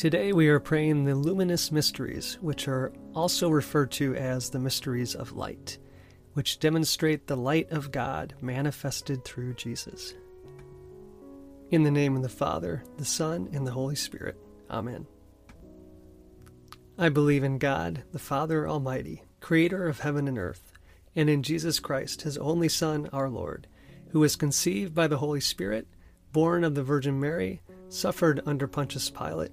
Today we are praying the luminous mysteries, which are also referred to as the mysteries of light, which demonstrate the light of God manifested through Jesus. In the name of the Father, the Son, and the Holy Spirit. Amen. I believe in God, the Father Almighty, creator of heaven and earth, and in Jesus Christ, his only Son, our Lord, who was conceived by the Holy Spirit, born of the Virgin Mary, suffered under Pontius Pilate,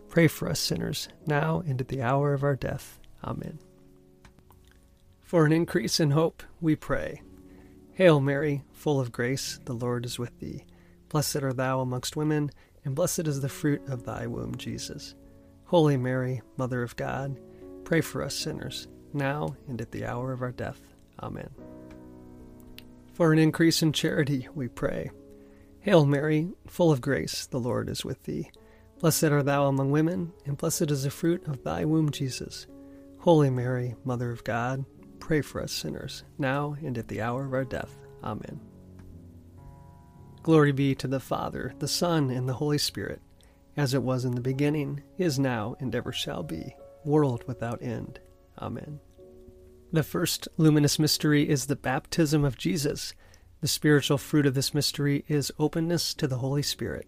pray for us sinners, now and at the hour of our death. Amen. For an increase in hope, we pray. Hail Mary, full of grace, the Lord is with thee. Blessed art thou amongst women, and blessed is the fruit of thy womb, Jesus. Holy Mary, Mother of God, pray for us sinners, now and at the hour of our death. Amen. For an increase in charity, we pray. Hail Mary, full of grace, the Lord is with thee. Blessed art thou among women, and blessed is the fruit of thy womb, Jesus. Holy Mary, Mother of God, pray for us sinners, now and at the hour of our death. Amen. Glory be to the Father, the Son, and the Holy Spirit, as it was in the beginning, is now, and ever shall be, world without end. Amen. The first luminous mystery is the baptism of Jesus. The spiritual fruit of this mystery is openness to the Holy Spirit.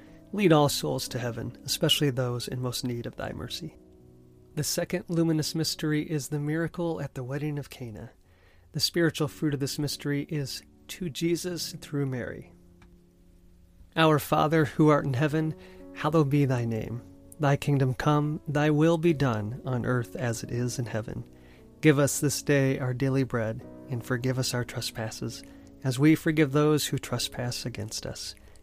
lead all souls to heaven, especially those in most need of thy mercy. The second luminous mystery is the miracle at the wedding of Cana. The spiritual fruit of this mystery is to Jesus through Mary. Our Father, who art in heaven, hallowed be thy name. Thy kingdom come, thy will be done, on earth as it is in heaven. Give us this day our daily bread, and forgive us our trespasses, as we forgive those who trespass against us.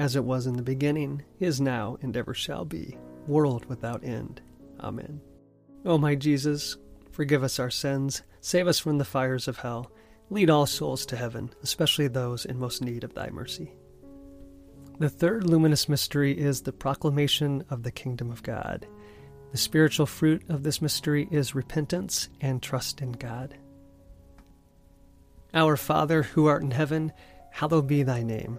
as it was in the beginning, is now, and ever shall be, world without end. Amen. O my Jesus, forgive us our sins, save us from the fires of hell, lead all souls to heaven, especially those in most need of thy mercy. The third luminous mystery is the proclamation of the kingdom of God. The spiritual fruit of this mystery is repentance and trust in God. Our Father, who art in heaven, hallowed be thy name.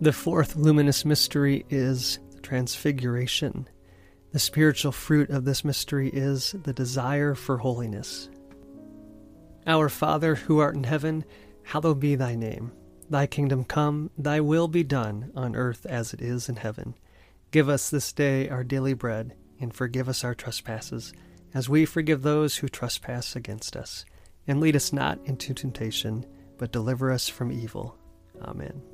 The fourth luminous mystery is the Transfiguration. The spiritual fruit of this mystery is the desire for holiness. Our Father, who art in heaven, hallowed be thy name. Thy kingdom come, thy will be done, on earth as it is in heaven. Give us this day our daily bread, and forgive us our trespasses, as we forgive those who trespass against us. And lead us not into temptation, but deliver us from evil. Amen.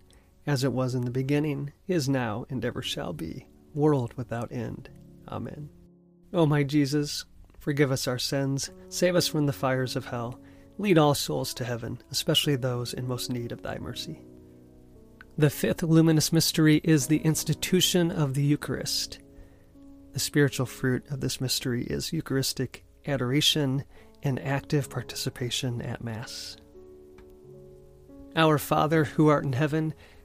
as it was in the beginning, is now, and ever shall be, world without end. Amen. O my Jesus, forgive us our sins, save us from the fires of hell, lead all souls to heaven, especially those in most need of thy mercy. The fifth luminous mystery is the institution of the Eucharist. The spiritual fruit of this mystery is Eucharistic adoration and active participation at Mass. Our Father, who art in heaven,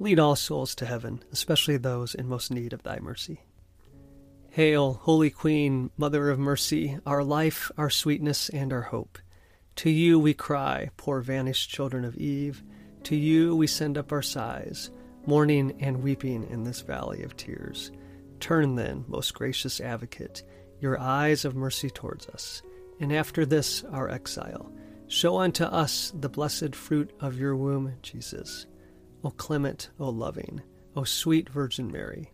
lead all souls to heaven, especially those in most need of thy mercy. Hail, Holy Queen, Mother of Mercy, our life, our sweetness, and our hope. To you we cry, poor vanished children of Eve. To you we send up our sighs, mourning and weeping in this valley of tears. Turn then, most gracious advocate, your eyes of mercy towards us, and after this our exile, show unto us the blessed fruit of your womb, Jesus. O clement, O loving, O sweet Virgin Mary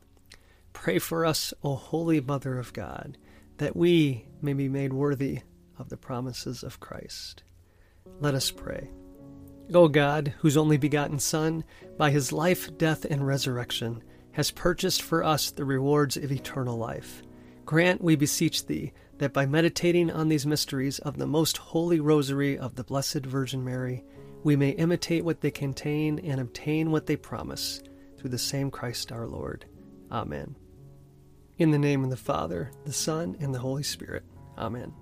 Pray for us, O Holy Mother of God, that we may be made worthy of the promises of Christ. Let us pray. O God, whose only begotten Son, by his life, death, and resurrection, has purchased for us the rewards of eternal life, grant, we beseech thee, that by meditating on these mysteries of the most holy rosary of the Blessed Virgin Mary, we may imitate what they contain and obtain what they promise, through the same Christ our Lord. Amen. In the name of the Father, the Son, and the Holy Spirit. Amen.